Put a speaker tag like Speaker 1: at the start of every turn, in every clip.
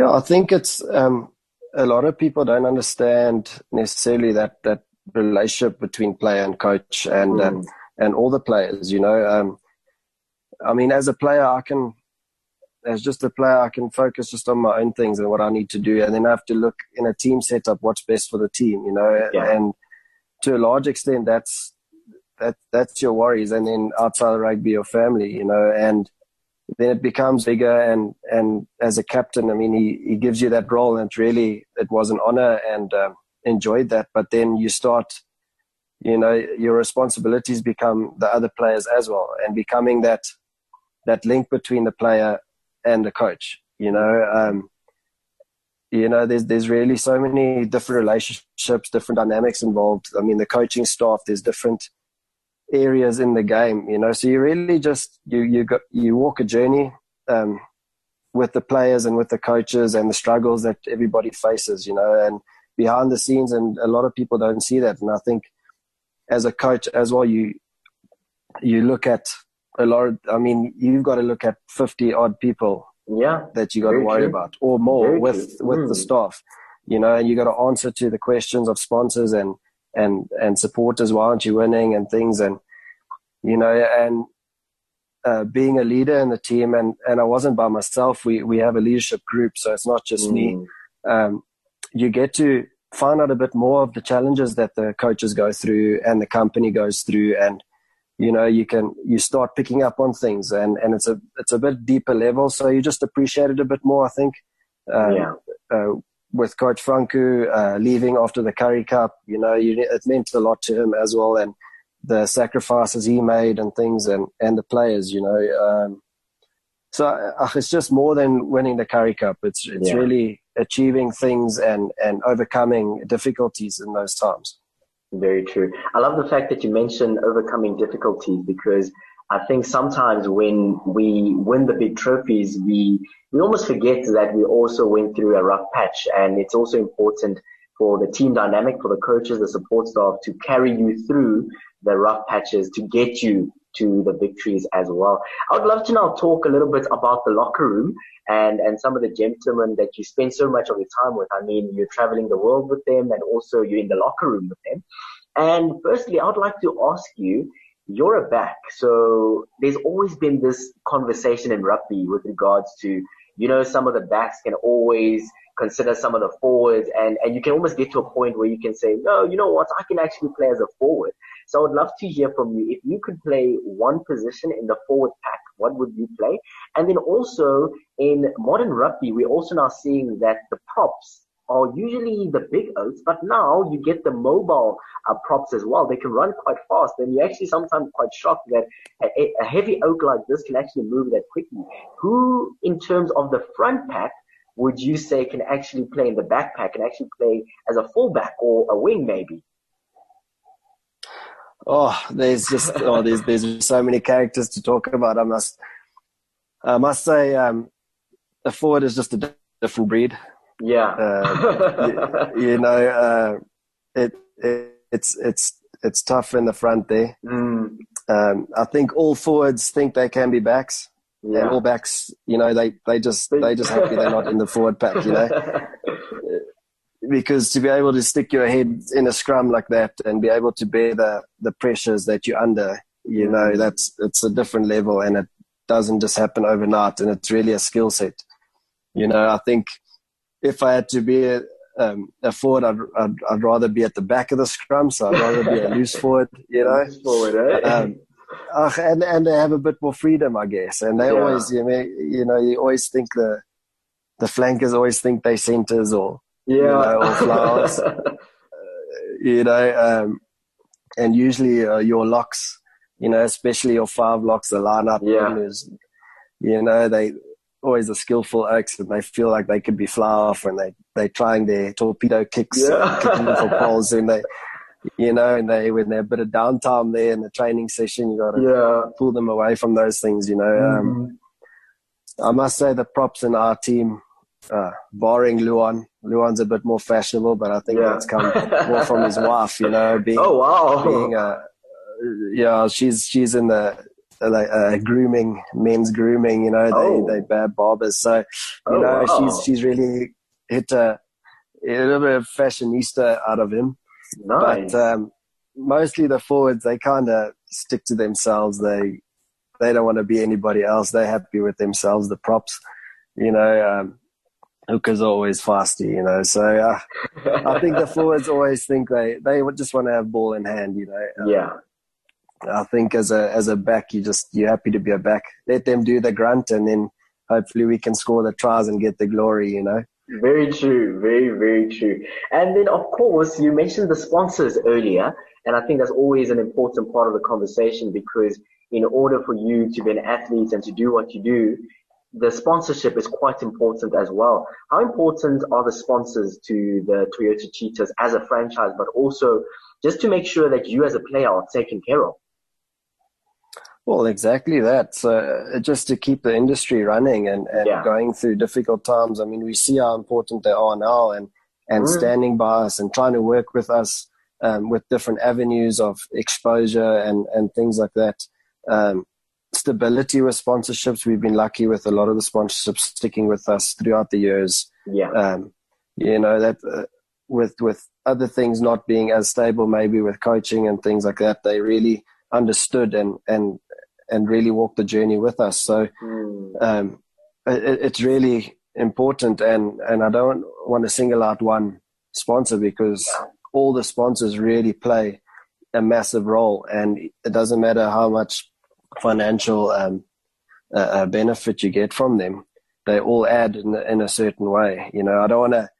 Speaker 1: Yeah, I think it's um, a lot of people don't understand necessarily that that relationship between player and coach and mm. um, and all the players. You know, um, I mean, as a player, I can, as just a player, I can focus just on my own things and what I need to do, and then I have to look in a team setup what's best for the team. You know, yeah. and to a large extent, that's that that's your worries, and then outside of rugby, your family. You know, and then it becomes bigger and and as a captain i mean he, he gives you that role and really it was an honor and um, enjoyed that. But then you start you know your responsibilities become the other players as well and becoming that that link between the player and the coach you know um, you know there's there's really so many different relationships different dynamics involved. I mean the coaching staff there's different areas in the game you know so you really just you you got you walk a journey um, with the players and with the coaches and the struggles that everybody faces you know and behind the scenes and a lot of people don't see that and i think as a coach as well you you look at a lot of, i mean you've got to look at 50 odd people
Speaker 2: yeah
Speaker 1: that you got to worry true. about or more Very with true. with mm. the staff you know and you got to answer to the questions of sponsors and and and supporters why aren't you winning and things and you know and uh, being a leader in the team and and I wasn't by myself we we have a leadership group so it's not just mm. me um, you get to find out a bit more of the challenges that the coaches go through and the company goes through and you know you can you start picking up on things and and it's a it's a bit deeper level so you just appreciate it a bit more i think
Speaker 2: um, yeah.
Speaker 1: Uh, with coach franco uh, leaving after the Currie cup you know you, it meant a lot to him as well and the sacrifices he made and things and and the players you know um, so uh, it's just more than winning the Currie cup it's it's yeah. really achieving things and, and overcoming difficulties in those times.
Speaker 2: Very true. I love the fact that you mentioned overcoming difficulties because I think sometimes when we win the big trophies, we, we almost forget that we also went through a rough patch and it's also important for the team dynamic, for the coaches, the support staff to carry you through the rough patches to get you to the victories as well. I would love to now talk a little bit about the locker room and, and some of the gentlemen that you spend so much of your time with. I mean, you're traveling the world with them and also you're in the locker room with them. And firstly, I would like to ask you, you're a back. So there's always been this conversation in rugby with regards to, you know, some of the backs can always consider some of the forwards and, and you can almost get to a point where you can say, no, you know what, I can actually play as a forward. So I would love to hear from you. If you could play one position in the forward pack, what would you play? And then also in modern rugby, we're also now seeing that the props are usually the big oaks, but now you get the mobile uh, props as well. They can run quite fast, and you're actually sometimes quite shocked that a, a, heavy oak like this can actually move that quickly. Who, in terms of the front pack, would you say can actually play in the backpack and actually play as a fullback or a wing maybe?
Speaker 1: oh, there's just oh, there's there's so many characters to talk about. I must I must say, um, the forward is just a different breed.
Speaker 2: Yeah,
Speaker 1: uh, you, you, know, uh, it, it, it's it's it's tough in the front there.
Speaker 2: Mm.
Speaker 1: Um, I think all forwards think they can be backs. Yeah. And all backs, you know, they, they just they just happy they're not in the forward pack, you know. because to be able to stick your head in a scrum like that and be able to bear the the pressures that you're under, you know, mm. that's it's a different level and it doesn't just happen overnight and it's really a skill set. You know, I think if I had to be a, um, a forward, I'd, I'd, I'd, rather be at the back of the scrum, so I'd rather be a loose forward, you know.
Speaker 2: Forward, eh?
Speaker 1: Um, uh, and and they have a bit more freedom, I guess. And they yeah. always, you know, you know, you always think the the flankers always think they centers or
Speaker 2: yeah, you
Speaker 1: know, or flowers. uh, you know, um, and usually uh, your locks, you know, especially your five locks, the lineup
Speaker 2: yeah.
Speaker 1: you know, they always a skillful Oaks and they feel like they could be flyhalf and they they trying their torpedo kicks,
Speaker 2: yeah.
Speaker 1: kicking for poles and they. You know, and they when they're a bit of downtime there in the training session, you got to
Speaker 2: yeah.
Speaker 1: pull them away from those things. You know, mm-hmm. um, I must say the props in our team uh, barring Luan. Luan's a bit more fashionable, but I think yeah. that's come more from his wife, you know, being,
Speaker 2: oh, wow.
Speaker 1: being, uh, yeah, she's, she's in the, like uh, grooming, men's grooming. You know, they oh. they bad barbers. So you oh, know, wow. she's she's really hit a, a little bit of fashionista out of him.
Speaker 2: Nice.
Speaker 1: But um, mostly the forwards, they kind of stick to themselves. They they don't want to be anybody else. They're happy with themselves. The props, you know, um, Hooker's always fasty, you know. So uh, I think the forwards always think they they just want to have ball in hand, you know.
Speaker 2: Um, yeah.
Speaker 1: I think as a as a back, you just you're happy to be a back. Let them do the grunt, and then hopefully we can score the tries and get the glory, you know.
Speaker 2: Very true, very very true. And then of course you mentioned the sponsors earlier, and I think that's always an important part of the conversation because in order for you to be an athlete and to do what you do, the sponsorship is quite important as well. How important are the sponsors to the Toyota Cheetahs as a franchise, but also just to make sure that you as a player are taken care of?
Speaker 1: Well, exactly that. So just to keep the industry running and, and yeah. going through difficult times. I mean, we see how important they are now and, and mm. standing by us and trying to work with us um, with different avenues of exposure and, and things like that. Um, stability with sponsorships. We've been lucky with a lot of the sponsorships sticking with us throughout the years.
Speaker 2: Yeah.
Speaker 1: Um, you know, that uh, with, with other things not being as stable, maybe with coaching and things like that, they really understood and, and, and really walk the journey with us. So, mm. um, it, it's really important. And, and I don't want to single out one sponsor because all the sponsors really play a massive role and it doesn't matter how much financial um, uh, benefit you get from them, they all add in, in a certain way. You know, I don't want to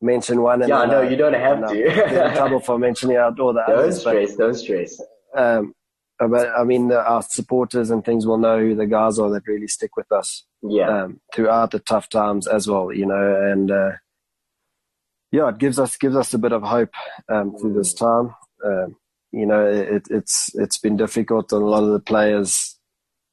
Speaker 1: mention one.
Speaker 2: And yeah, no, you don't have to.
Speaker 1: trouble for mentioning out all the
Speaker 2: don't
Speaker 1: others.
Speaker 2: Stress, but, don't stress.
Speaker 1: Um, but I mean, our supporters and things will know who the guys are that really stick with us.
Speaker 2: Yeah.
Speaker 1: Um, throughout the tough times as well, you know, and uh, yeah, it gives us gives us a bit of hope um, through this time. Um, you know, it, it's it's been difficult, and a lot of the players,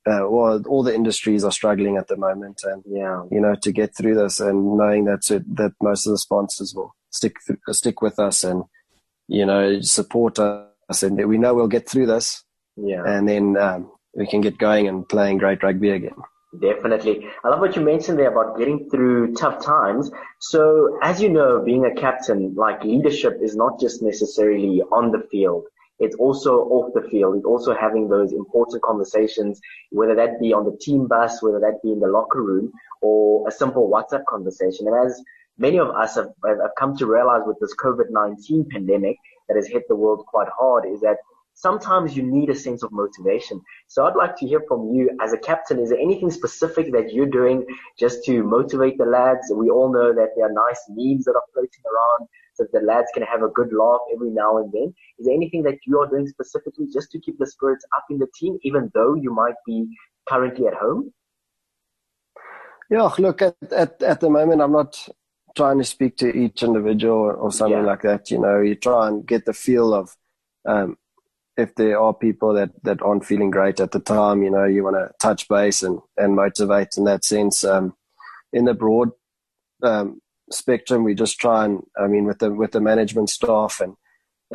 Speaker 1: uh, well, all the industries are struggling at the moment, and
Speaker 2: yeah,
Speaker 1: you know, to get through this, and knowing that that most of the sponsors will stick stick with us, and you know, support us, and we know we'll get through this,
Speaker 2: yeah,
Speaker 1: and then um, we can get going and playing great rugby again.
Speaker 2: Definitely. I love what you mentioned there about getting through tough times. So as you know, being a captain, like leadership is not just necessarily on the field. It's also off the field. It's also having those important conversations, whether that be on the team bus, whether that be in the locker room, or a simple WhatsApp conversation. And as many of us have, have come to realize with this COVID-19 pandemic that has hit the world quite hard is that sometimes you need a sense of motivation. So I'd like to hear from you as a captain. Is there anything specific that you're doing just to motivate the lads? We all know that there are nice memes that are floating around so the lads can have a good laugh every now and then. Is there anything that you are doing specifically just to keep the spirits up in the team, even though you might be currently at home?
Speaker 1: Yeah, look, at, at, at the moment, I'm not trying to speak to each individual or something yeah. like that. You know, you try and get the feel of um, if there are people that, that aren't feeling great at the time, you know, you want to touch base and, and motivate in that sense. Um, in the broad um, spectrum. We just try and, I mean, with the with the management staff and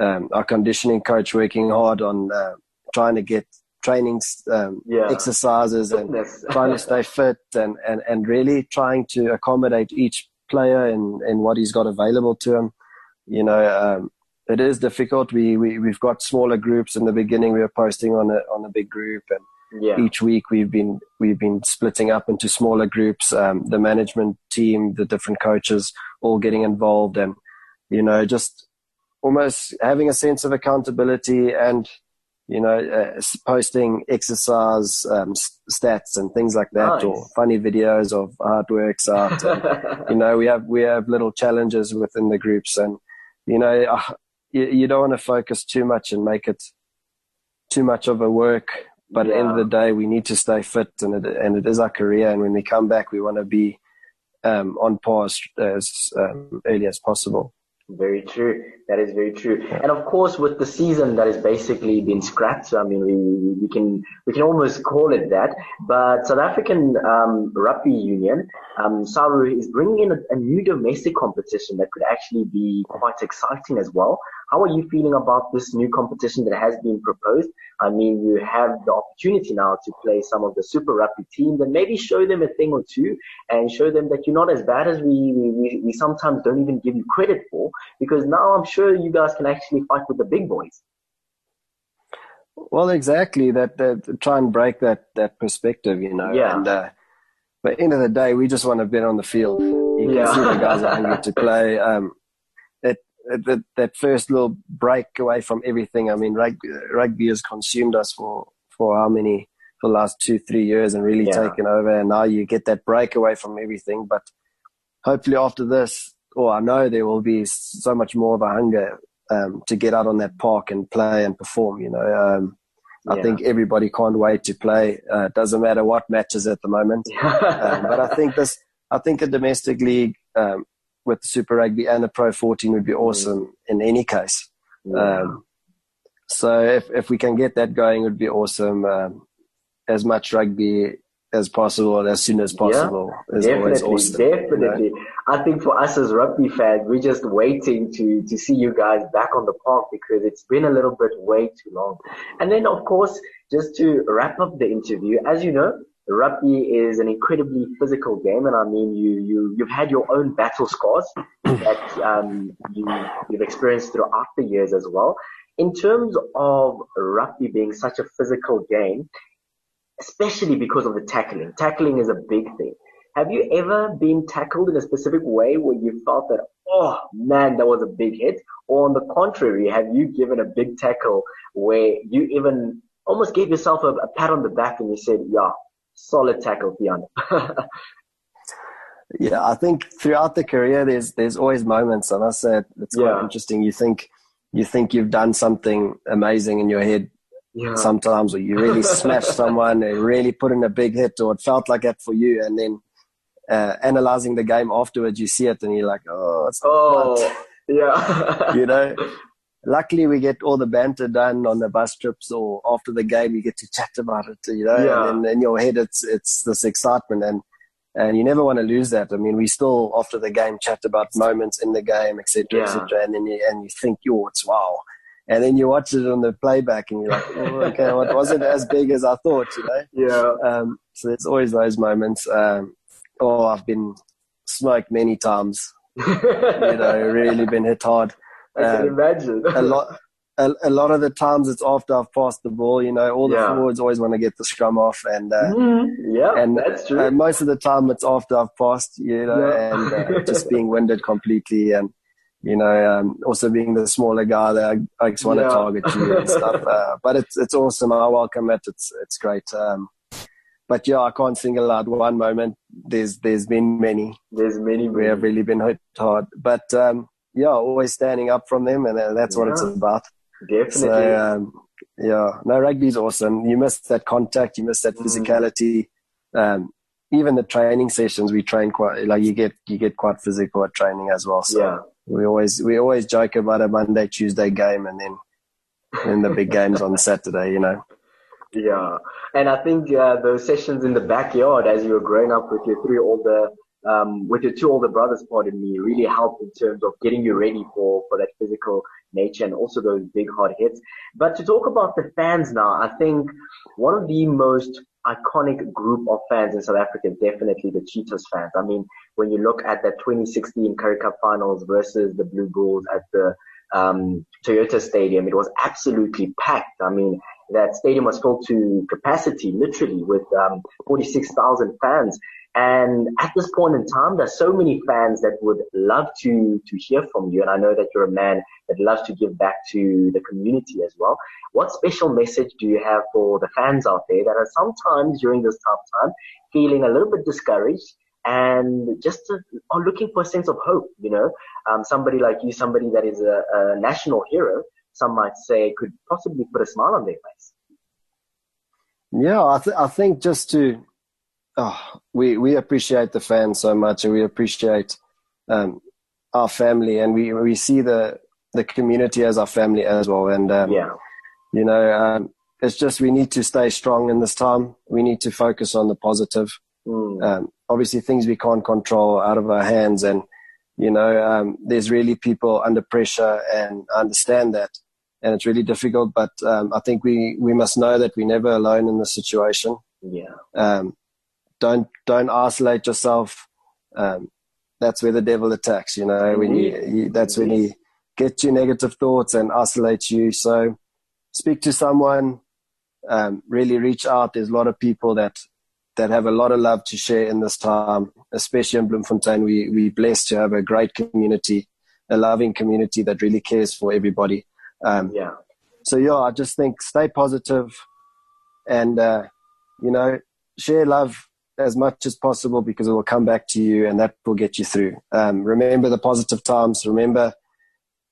Speaker 1: um, our conditioning coach working hard on uh, trying to get training um, yeah. exercises, and trying to stay fit and, and, and really trying to accommodate each player and and what he's got available to him. You know, um, it is difficult. We, we we've got smaller groups in the beginning. We were posting on a on a big group and
Speaker 2: yeah.
Speaker 1: Each week we've been we've been splitting up into smaller groups. Um, the management team, the different coaches, all getting involved, and you know, just almost having a sense of accountability and you know, uh, posting exercise um, stats and things like that, nice. or funny videos of how it works out. And, you know, we have we have little challenges within the groups, and you know, uh, you, you, don't want to focus too much and make it too much of a work but yeah. at the end of the day, we need to stay fit, and it, and it is our career. And when we come back, we want to be um, on par as, as um, early as possible.
Speaker 2: Very true. That is very true. Yeah. And of course, with the season that has basically been scrapped, so I mean, we, we can we can almost call it that. But South African um, Rugby Union, um, SARU, is bringing in a, a new domestic competition that could actually be quite exciting as well. How are you feeling about this new competition that has been proposed? I mean, you have the opportunity now to play some of the Super Rugby teams and maybe show them a thing or two and show them that you're not as bad as we, we, we sometimes don't even give you credit for because now I'm sure you guys can actually fight with the big boys.
Speaker 1: Well, exactly. That, that try and break that that perspective, you know.
Speaker 2: Yeah.
Speaker 1: And uh, but end of the day, we just want to be on the field. You yeah. can see the guys are hungry to play. Um, that that first little break away from everything. I mean, rugby, rugby has consumed us for for how many for the last two three years and really yeah. taken over. And now you get that break away from everything. But hopefully after this, or I know there will be so much more of a hunger um, to get out on that park and play and perform. You know. Um, I yeah. think everybody can't wait to play. Uh, doesn't matter what matches at the moment, um, but I think this. I think a domestic league um, with the Super Rugby and the Pro 14 would be mm. awesome in any case. Yeah. Um, so if, if we can get that going, it would be awesome. Um, as much rugby as possible, as soon as possible,
Speaker 2: yeah, is definitely, awesome, Definitely. You know? I think for us as rugby fans, we're just waiting to, to see you guys back on the park because it's been a little bit way too long. And then, of course, just to wrap up the interview, as you know, rugby is an incredibly physical game, and I mean, you you you've had your own battle scars that um, you you've experienced throughout the years as well. In terms of rugby being such a physical game, especially because of the tackling, tackling is a big thing. Have you ever been tackled in a specific way where you felt that, oh man, that was a big hit? Or on the contrary, have you given a big tackle where you even almost gave yourself a, a pat on the back and you said, yeah, solid tackle, Piano.
Speaker 1: yeah, I think throughout the career, there's there's always moments, and I said it's quite yeah. interesting. You think you think you've done something amazing in your head yeah. sometimes, or you really smash someone, and really put in a big hit, or it felt like that for you, and then uh, analyzing the game afterwards, you see it, and you're like, oh, it's
Speaker 2: oh, yeah,
Speaker 1: you know luckily we get all the banter done on the bus trips or after the game you get to chat about it you know yeah. and in your head it's it's this excitement and and you never want to lose that. I mean we still after the game chat about moments in the game etc yeah. etc and then you, and you think yo it's wow. And then you watch it on the playback and you're like oh, okay what was it as big as i thought you know?
Speaker 2: Yeah.
Speaker 1: Um, so it's always those moments um, oh i've been smoked many times. You know really been hit hard
Speaker 2: I can um, imagine.
Speaker 1: a lot. A, a, lot of the times it's after I've passed the ball. You know, all the yeah. forwards always want to get the scrum off, and uh,
Speaker 2: mm, yeah, and that's true.
Speaker 1: And most of the time it's after I've passed. You know, yeah. and uh, just being winded completely, and you know, um, also being the smaller guy that I, I just want yeah. to target you and stuff. Uh, but it's it's awesome. I welcome it. It's it's great. Um, but yeah, I can't single out one moment. There's there's been many.
Speaker 2: There's many.
Speaker 1: We have really been hit hard, but um, yeah, always standing up from them, and uh, that's what yeah, it's about.
Speaker 2: Definitely.
Speaker 1: So, um, yeah, no, rugby's awesome. You miss that contact, you miss that mm. physicality. Um, even the training sessions, we train quite like you get you get quite physical at training as well. So yeah. we always we always joke about a Monday Tuesday game, and then then the big games on Saturday. You know.
Speaker 2: Yeah, and I think uh, those sessions in the backyard as you were growing up with your three older um, with your two older brothers, pardon me, really helped in terms of getting you ready for, for that physical nature and also those big hard hits. But to talk about the fans now, I think one of the most iconic group of fans in South Africa is definitely the Cheetahs fans. I mean, when you look at that 2016 Currie Cup finals versus the Blue Bulls at the um, Toyota Stadium, it was absolutely packed. I mean, that stadium was filled to capacity, literally, with um, 46,000 fans. And at this point in time, there's so many fans that would love to, to hear from you. And I know that you're a man that loves to give back to the community as well. What special message do you have for the fans out there that are sometimes during this tough time feeling a little bit discouraged and just to, are looking for a sense of hope, you know, um, somebody like you, somebody that is a, a national hero, some might say could possibly put a smile on their face.
Speaker 1: Yeah, I, th- I think just to oh, we we appreciate the fans so much, and we appreciate um, our family, and we we see the the community as our family as well. And um,
Speaker 2: yeah,
Speaker 1: you know, um, it's just we need to stay strong in this time. We need to focus on the positive.
Speaker 2: Mm.
Speaker 1: Um, obviously, things we can't control out of our hands, and you know, um, there's really people under pressure, and I understand that, and it's really difficult. But um, I think we we must know that we're never alone in this situation.
Speaker 2: Yeah.
Speaker 1: Um, don't don't isolate yourself. Um, that's where the devil attacks. You know, when you, you that's when he gets you negative thoughts and isolates you. So speak to someone. Um, really reach out. There's a lot of people that that have a lot of love to share in this time, especially in Bloemfontein. We we blessed to have a great community, a loving community that really cares for everybody. Um,
Speaker 2: yeah.
Speaker 1: So yeah, I just think stay positive, and uh, you know, share love as much as possible because it will come back to you, and that will get you through. Um, remember the positive times. Remember,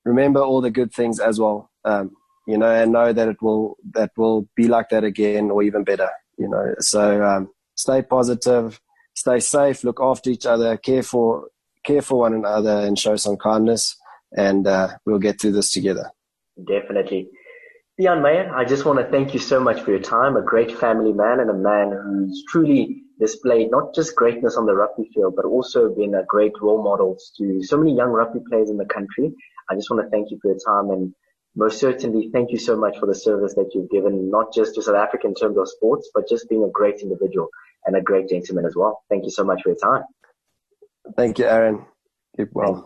Speaker 1: remember all the good things as well. Um, you know, and know that it will that will be like that again, or even better. You know, so um, stay positive, stay safe, look after each other, care for care for one another, and show some kindness, and uh, we'll get through this together.
Speaker 2: Definitely. Tian Meyer, I just want to thank you so much for your time. A great family man and a man who's truly displayed not just greatness on the rugby field, but also been a great role model to so many young rugby players in the country. I just want to thank you for your time and most certainly thank you so much for the service that you've given, not just to South Africa in terms of sports, but just being a great individual and a great gentleman as well. Thank you so much for your time.
Speaker 1: Thank you, Aaron. Keep well.